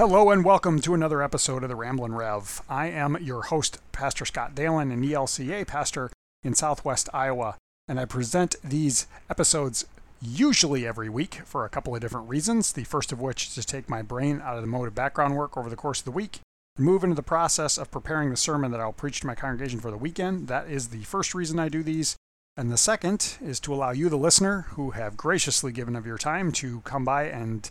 Hello and welcome to another episode of the Ramblin' Rev. I am your host, Pastor Scott Dalen, an ELCA pastor in Southwest Iowa, and I present these episodes usually every week for a couple of different reasons. The first of which is to take my brain out of the mode of background work over the course of the week and move into the process of preparing the sermon that I'll preach to my congregation for the weekend. That is the first reason I do these. And the second is to allow you, the listener, who have graciously given of your time to come by and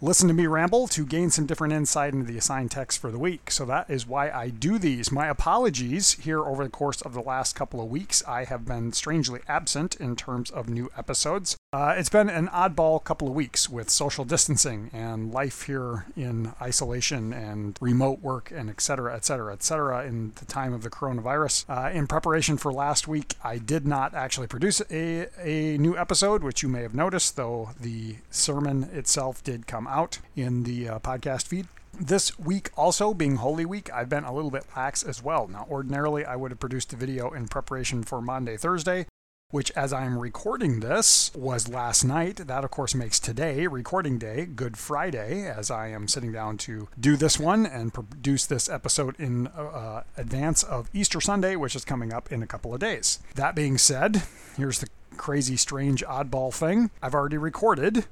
listen to me ramble to gain some different insight into the assigned text for the week. So that is why I do these. My apologies here over the course of the last couple of weeks. I have been strangely absent in terms of new episodes. Uh, it's been an oddball couple of weeks with social distancing and life here in isolation and remote work and et cetera, et cetera, et cetera in the time of the coronavirus. Uh, in preparation for last week, I did not actually produce a, a new episode, which you may have noticed, though the sermon itself did come out in the uh, podcast feed. This week, also being Holy Week, I've been a little bit lax as well. Now, ordinarily, I would have produced a video in preparation for Maundy, Thursday, which, as I'm recording this, was last night. That, of course, makes today, recording day, Good Friday, as I am sitting down to do this one and produce this episode in uh, advance of Easter Sunday, which is coming up in a couple of days. That being said, here's the crazy, strange, oddball thing I've already recorded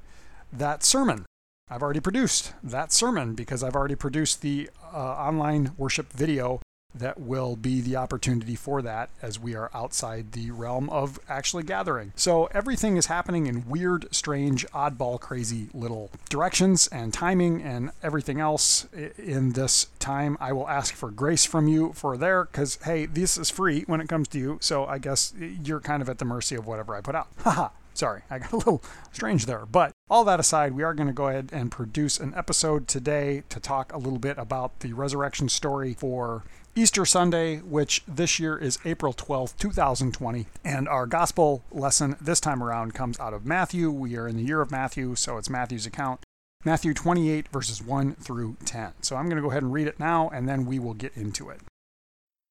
that sermon. I've already produced that sermon because I've already produced the uh, online worship video that will be the opportunity for that as we are outside the realm of actually gathering. So everything is happening in weird, strange, oddball, crazy little directions and timing and everything else in this time. I will ask for grace from you for there because, hey, this is free when it comes to you. So I guess you're kind of at the mercy of whatever I put out. Haha. Sorry, I got a little strange there. But all that aside, we are going to go ahead and produce an episode today to talk a little bit about the resurrection story for Easter Sunday, which this year is April 12th, 2020. And our gospel lesson this time around comes out of Matthew. We are in the year of Matthew, so it's Matthew's account. Matthew 28, verses 1 through 10. So I'm going to go ahead and read it now, and then we will get into it.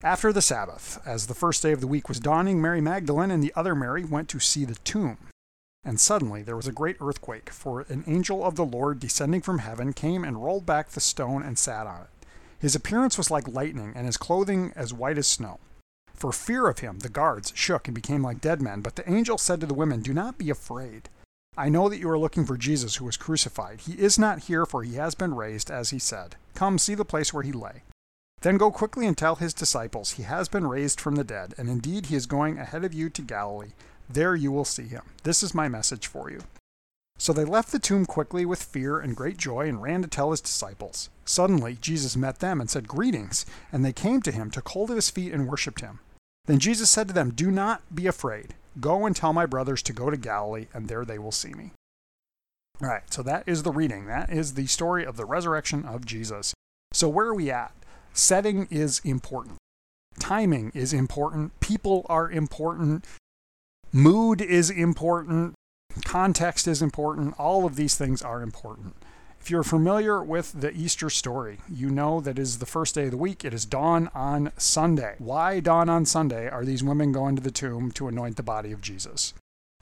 After the Sabbath, as the first day of the week was dawning, Mary Magdalene and the other Mary went to see the tomb. And suddenly there was a great earthquake, for an angel of the Lord descending from heaven came and rolled back the stone and sat on it. His appearance was like lightning, and his clothing as white as snow. For fear of him, the guards shook and became like dead men. But the angel said to the women, Do not be afraid. I know that you are looking for Jesus who was crucified. He is not here, for he has been raised, as he said. Come, see the place where he lay. Then go quickly and tell his disciples, He has been raised from the dead, and indeed he is going ahead of you to Galilee. There you will see him. This is my message for you. So they left the tomb quickly with fear and great joy and ran to tell his disciples. Suddenly Jesus met them and said, Greetings. And they came to him, took hold of his feet, and worshipped him. Then Jesus said to them, Do not be afraid. Go and tell my brothers to go to Galilee, and there they will see me. All right, so that is the reading. That is the story of the resurrection of Jesus. So, where are we at? Setting is important. Timing is important. People are important. Mood is important. Context is important. All of these things are important. If you're familiar with the Easter story, you know that is the first day of the week. It is dawn on Sunday. Why dawn on Sunday are these women going to the tomb to anoint the body of Jesus?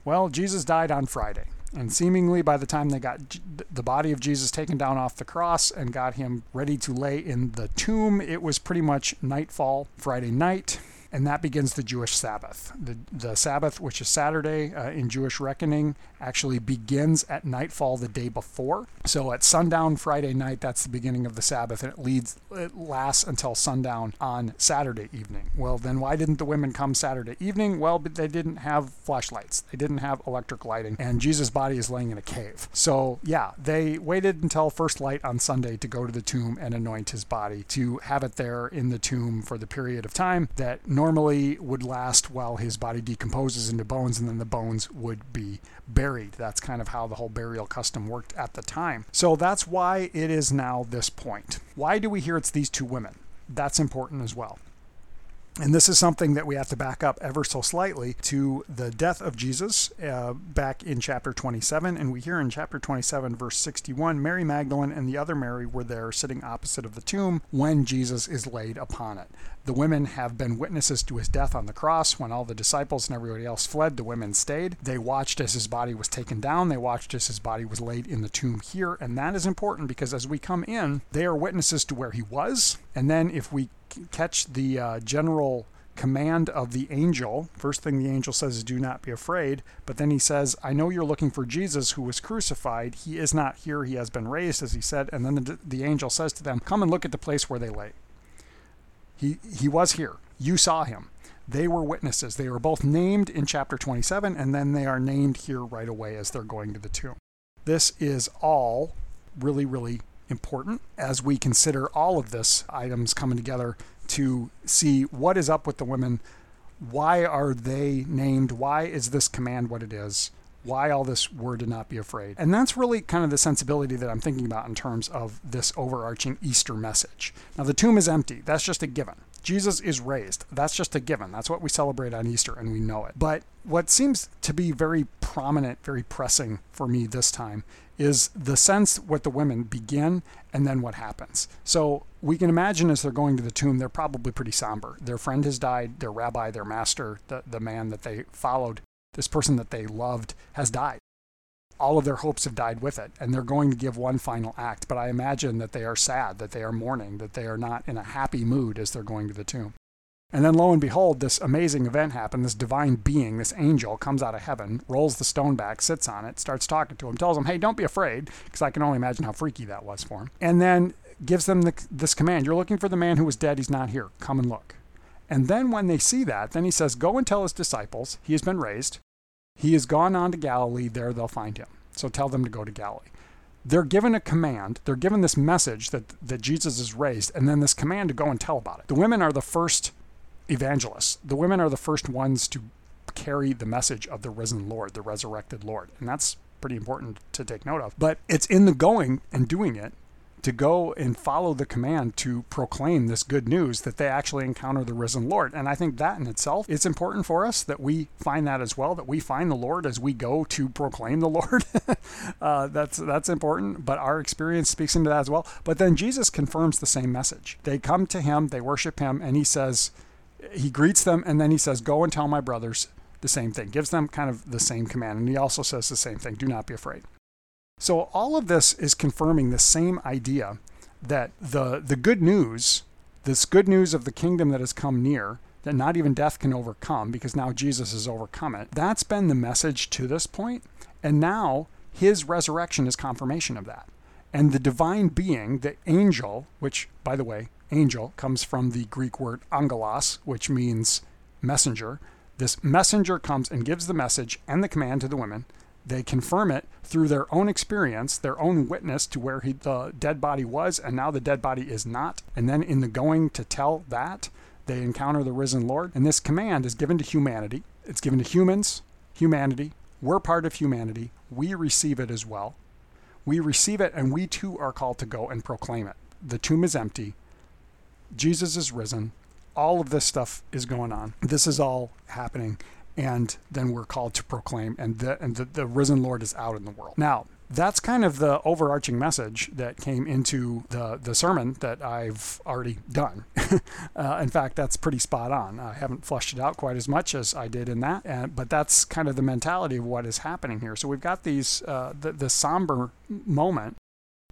Well, Jesus died on Friday. And seemingly by the time they got the body of Jesus taken down off the cross and got him ready to lay in the tomb, it was pretty much nightfall Friday night and that begins the Jewish Sabbath. The, the Sabbath, which is Saturday uh, in Jewish reckoning, actually begins at nightfall the day before. So at sundown Friday night, that's the beginning of the Sabbath, and it leads it lasts until sundown on Saturday evening. Well, then why didn't the women come Saturday evening? Well, they didn't have flashlights. They didn't have electric lighting, and Jesus' body is laying in a cave. So yeah, they waited until first light on Sunday to go to the tomb and anoint his body to have it there in the tomb for the period of time that normally would last while his body decomposes into bones and then the bones would be buried. That's kind of how the whole burial custom worked at the time. So that's why it is now this point. Why do we hear it's these two women? That's important as well. And this is something that we have to back up ever so slightly to the death of Jesus uh, back in chapter 27. And we hear in chapter 27, verse 61 Mary Magdalene and the other Mary were there sitting opposite of the tomb when Jesus is laid upon it. The women have been witnesses to his death on the cross. When all the disciples and everybody else fled, the women stayed. They watched as his body was taken down. They watched as his body was laid in the tomb here. And that is important because as we come in, they are witnesses to where he was. And then if we catch the uh, general command of the angel. First thing the angel says is, Do not be afraid. But then he says, I know you're looking for Jesus who was crucified. He is not here. He has been raised, as he said. And then the, the angel says to them, Come and look at the place where they lay. He, he was here. You saw him. They were witnesses. They were both named in chapter 27, and then they are named here right away as they're going to the tomb. This is all really, really important as we consider all of this items coming together to see what is up with the women. Why are they named? Why is this command what it is? Why all this word to not be afraid? And that's really kind of the sensibility that I'm thinking about in terms of this overarching Easter message. Now, the tomb is empty. That's just a given. Jesus is raised. That's just a given. That's what we celebrate on Easter, and we know it. But what seems to be very prominent, very pressing for me this time is the sense what the women begin and then what happens. So we can imagine as they're going to the tomb, they're probably pretty somber. Their friend has died, their rabbi, their master, the, the man that they followed, this person that they loved, has died. All of their hopes have died with it, and they're going to give one final act. But I imagine that they are sad, that they are mourning, that they are not in a happy mood as they're going to the tomb. And then lo and behold, this amazing event happened. This divine being, this angel, comes out of heaven, rolls the stone back, sits on it, starts talking to him, tells him, hey, don't be afraid, because I can only imagine how freaky that was for him. And then gives them the, this command You're looking for the man who was dead. He's not here. Come and look. And then when they see that, then he says, Go and tell his disciples he has been raised. He has gone on to Galilee. There they'll find him. So tell them to go to Galilee. They're given a command. They're given this message that, that Jesus is raised, and then this command to go and tell about it. The women are the first evangelists. The women are the first ones to carry the message of the risen Lord, the resurrected Lord. And that's pretty important to take note of. But it's in the going and doing it to go and follow the command to proclaim this good news that they actually encounter the risen Lord. And I think that in itself, it's important for us that we find that as well, that we find the Lord as we go to proclaim the Lord. uh, that's that's important. But our experience speaks into that as well. But then Jesus confirms the same message. They come to him, they worship him, and he says, he greets them and then he says, Go and tell my brothers the same thing. Gives them kind of the same command. And he also says the same thing do not be afraid. So all of this is confirming the same idea that the, the good news, this good news of the kingdom that has come near, that not even death can overcome because now Jesus has overcome it, that's been the message to this. And now his resurrection is confirmation of that. And the divine being, the angel, which, by the way, angel comes from the Greek word angelos, which means messenger. This messenger comes and gives the message and the command to the women. They confirm it through their own experience, their own witness to where he, the dead body was, and now the dead body is not. And then in the going to tell that, they encounter the risen Lord. And this command is given to humanity. It's given to humans, humanity. We're part of humanity. We receive it as well. We receive it, and we too are called to go and proclaim it. The tomb is empty. Jesus is risen. All of this stuff is going on. This is all happening. And then we're called to proclaim, and the, and the, the risen Lord is out in the world. Now, that's kind of the overarching message that came into the, the sermon that I've already done. uh, in fact, that's pretty spot on. I haven't flushed it out quite as much as I did in that, and, but that's kind of the mentality of what is happening here. So we've got these uh, the, the somber moment,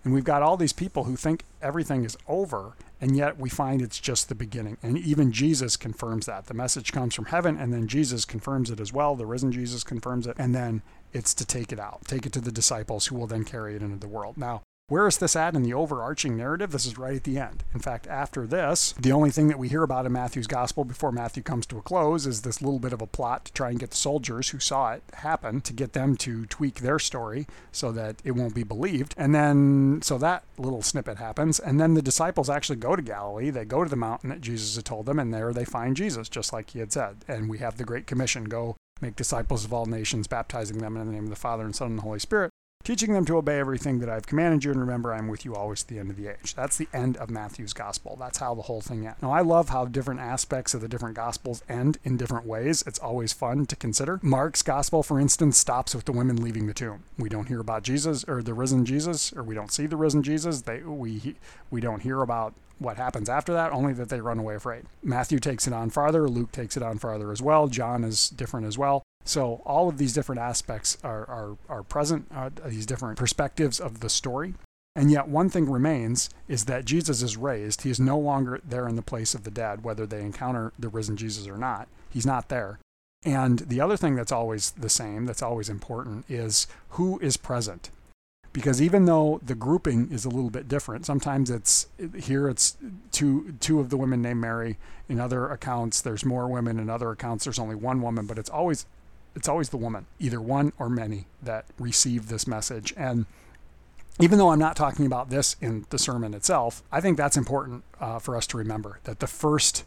and we've got all these people who think everything is over, and yet we find it's just the beginning. And even Jesus confirms that. The message comes from heaven, and then Jesus confirms it as well. The risen Jesus confirms it. And then it's to take it out, take it to the disciples who will then carry it into the world. Now, where is this at in the overarching narrative? This is right at the end. In fact, after this, the only thing that we hear about in Matthew's gospel before Matthew comes to a close is this little bit of a plot to try and get the soldiers who saw it happen to get them to tweak their story so that it won't be believed. And then, so that little snippet happens. And then the disciples actually go to Galilee. They go to the mountain that Jesus had told them, and there they find Jesus, just like he had said. And we have the Great Commission go make disciples of all nations, baptizing them in the name of the Father and Son and the Holy Spirit teaching them to obey everything that I've commanded you, and remember, I'm with you always to the end of the age. That's the end of Matthew's gospel. That's how the whole thing ends. Now, I love how different aspects of the different gospels end in different ways. It's always fun to consider. Mark's gospel, for instance, stops with the women leaving the tomb. We don't hear about Jesus or the risen Jesus, or we don't see the risen Jesus. They, we, we don't hear about what happens after that, only that they run away afraid. Matthew takes it on farther, Luke takes it on farther as well, John is different as well. So all of these different aspects are, are, are present, uh, these different perspectives of the story. And yet, one thing remains is that Jesus is raised. He is no longer there in the place of the dead, whether they encounter the risen Jesus or not. He's not there. And the other thing that's always the same, that's always important, is who is present. Because even though the grouping is a little bit different, sometimes it's here it's two two of the women named Mary. In other accounts, there's more women. In other accounts, there's only one woman. But it's always it's always the woman, either one or many, that receive this message. And even though I'm not talking about this in the sermon itself, I think that's important uh, for us to remember that the first,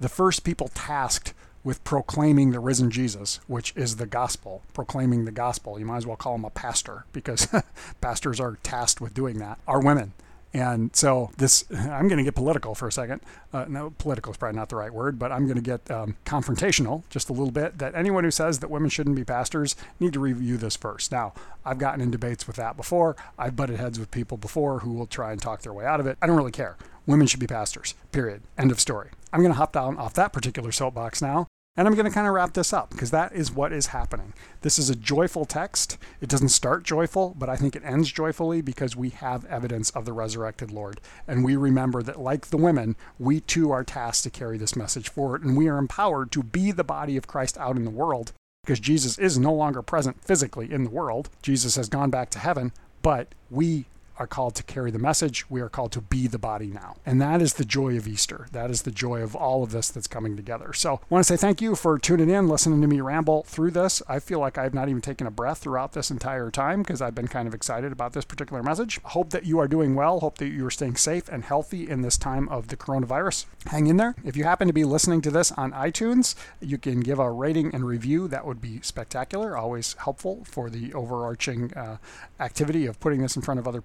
the first people tasked with proclaiming the risen Jesus, which is the gospel, proclaiming the gospel. You might as well call them a pastor because pastors are tasked with doing that, are women. And so this, I'm going to get political for a second. Uh, no, political is probably not the right word, but I'm going to get um, confrontational just a little bit. That anyone who says that women shouldn't be pastors need to review this first. Now, I've gotten in debates with that before. I've butted heads with people before who will try and talk their way out of it. I don't really care. Women should be pastors. Period. End of story. I'm going to hop down off that particular soapbox now and I'm going to kind of wrap this up because that is what is happening. This is a joyful text. It doesn't start joyful, but I think it ends joyfully because we have evidence of the resurrected Lord. And we remember that, like the women, we too are tasked to carry this message forward. And we are empowered to be the body of Christ out in the world because Jesus is no longer present physically in the world. Jesus has gone back to heaven, but we are called to carry the message. We are called to be the body now. And that is the joy of Easter. That is the joy of all of this that's coming together. So I want to say thank you for tuning in, listening to me ramble through this. I feel like I've not even taken a breath throughout this entire time because I've been kind of excited about this particular message. Hope that you are doing well. Hope that you are staying safe and healthy in this time of the coronavirus. Hang in there. If you happen to be listening to this on iTunes, you can give a rating and review. That would be spectacular. Always helpful for the overarching uh, activity of putting this in front of other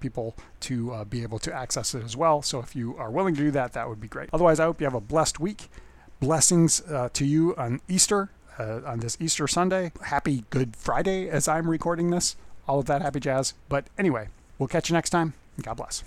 to uh, be able to access it as well. So if you are willing to do that, that would be great. Otherwise, I hope you have a blessed week. Blessings uh, to you on Easter, uh, on this Easter Sunday. Happy Good Friday as I'm recording this. All of that happy jazz. But anyway, we'll catch you next time. God bless.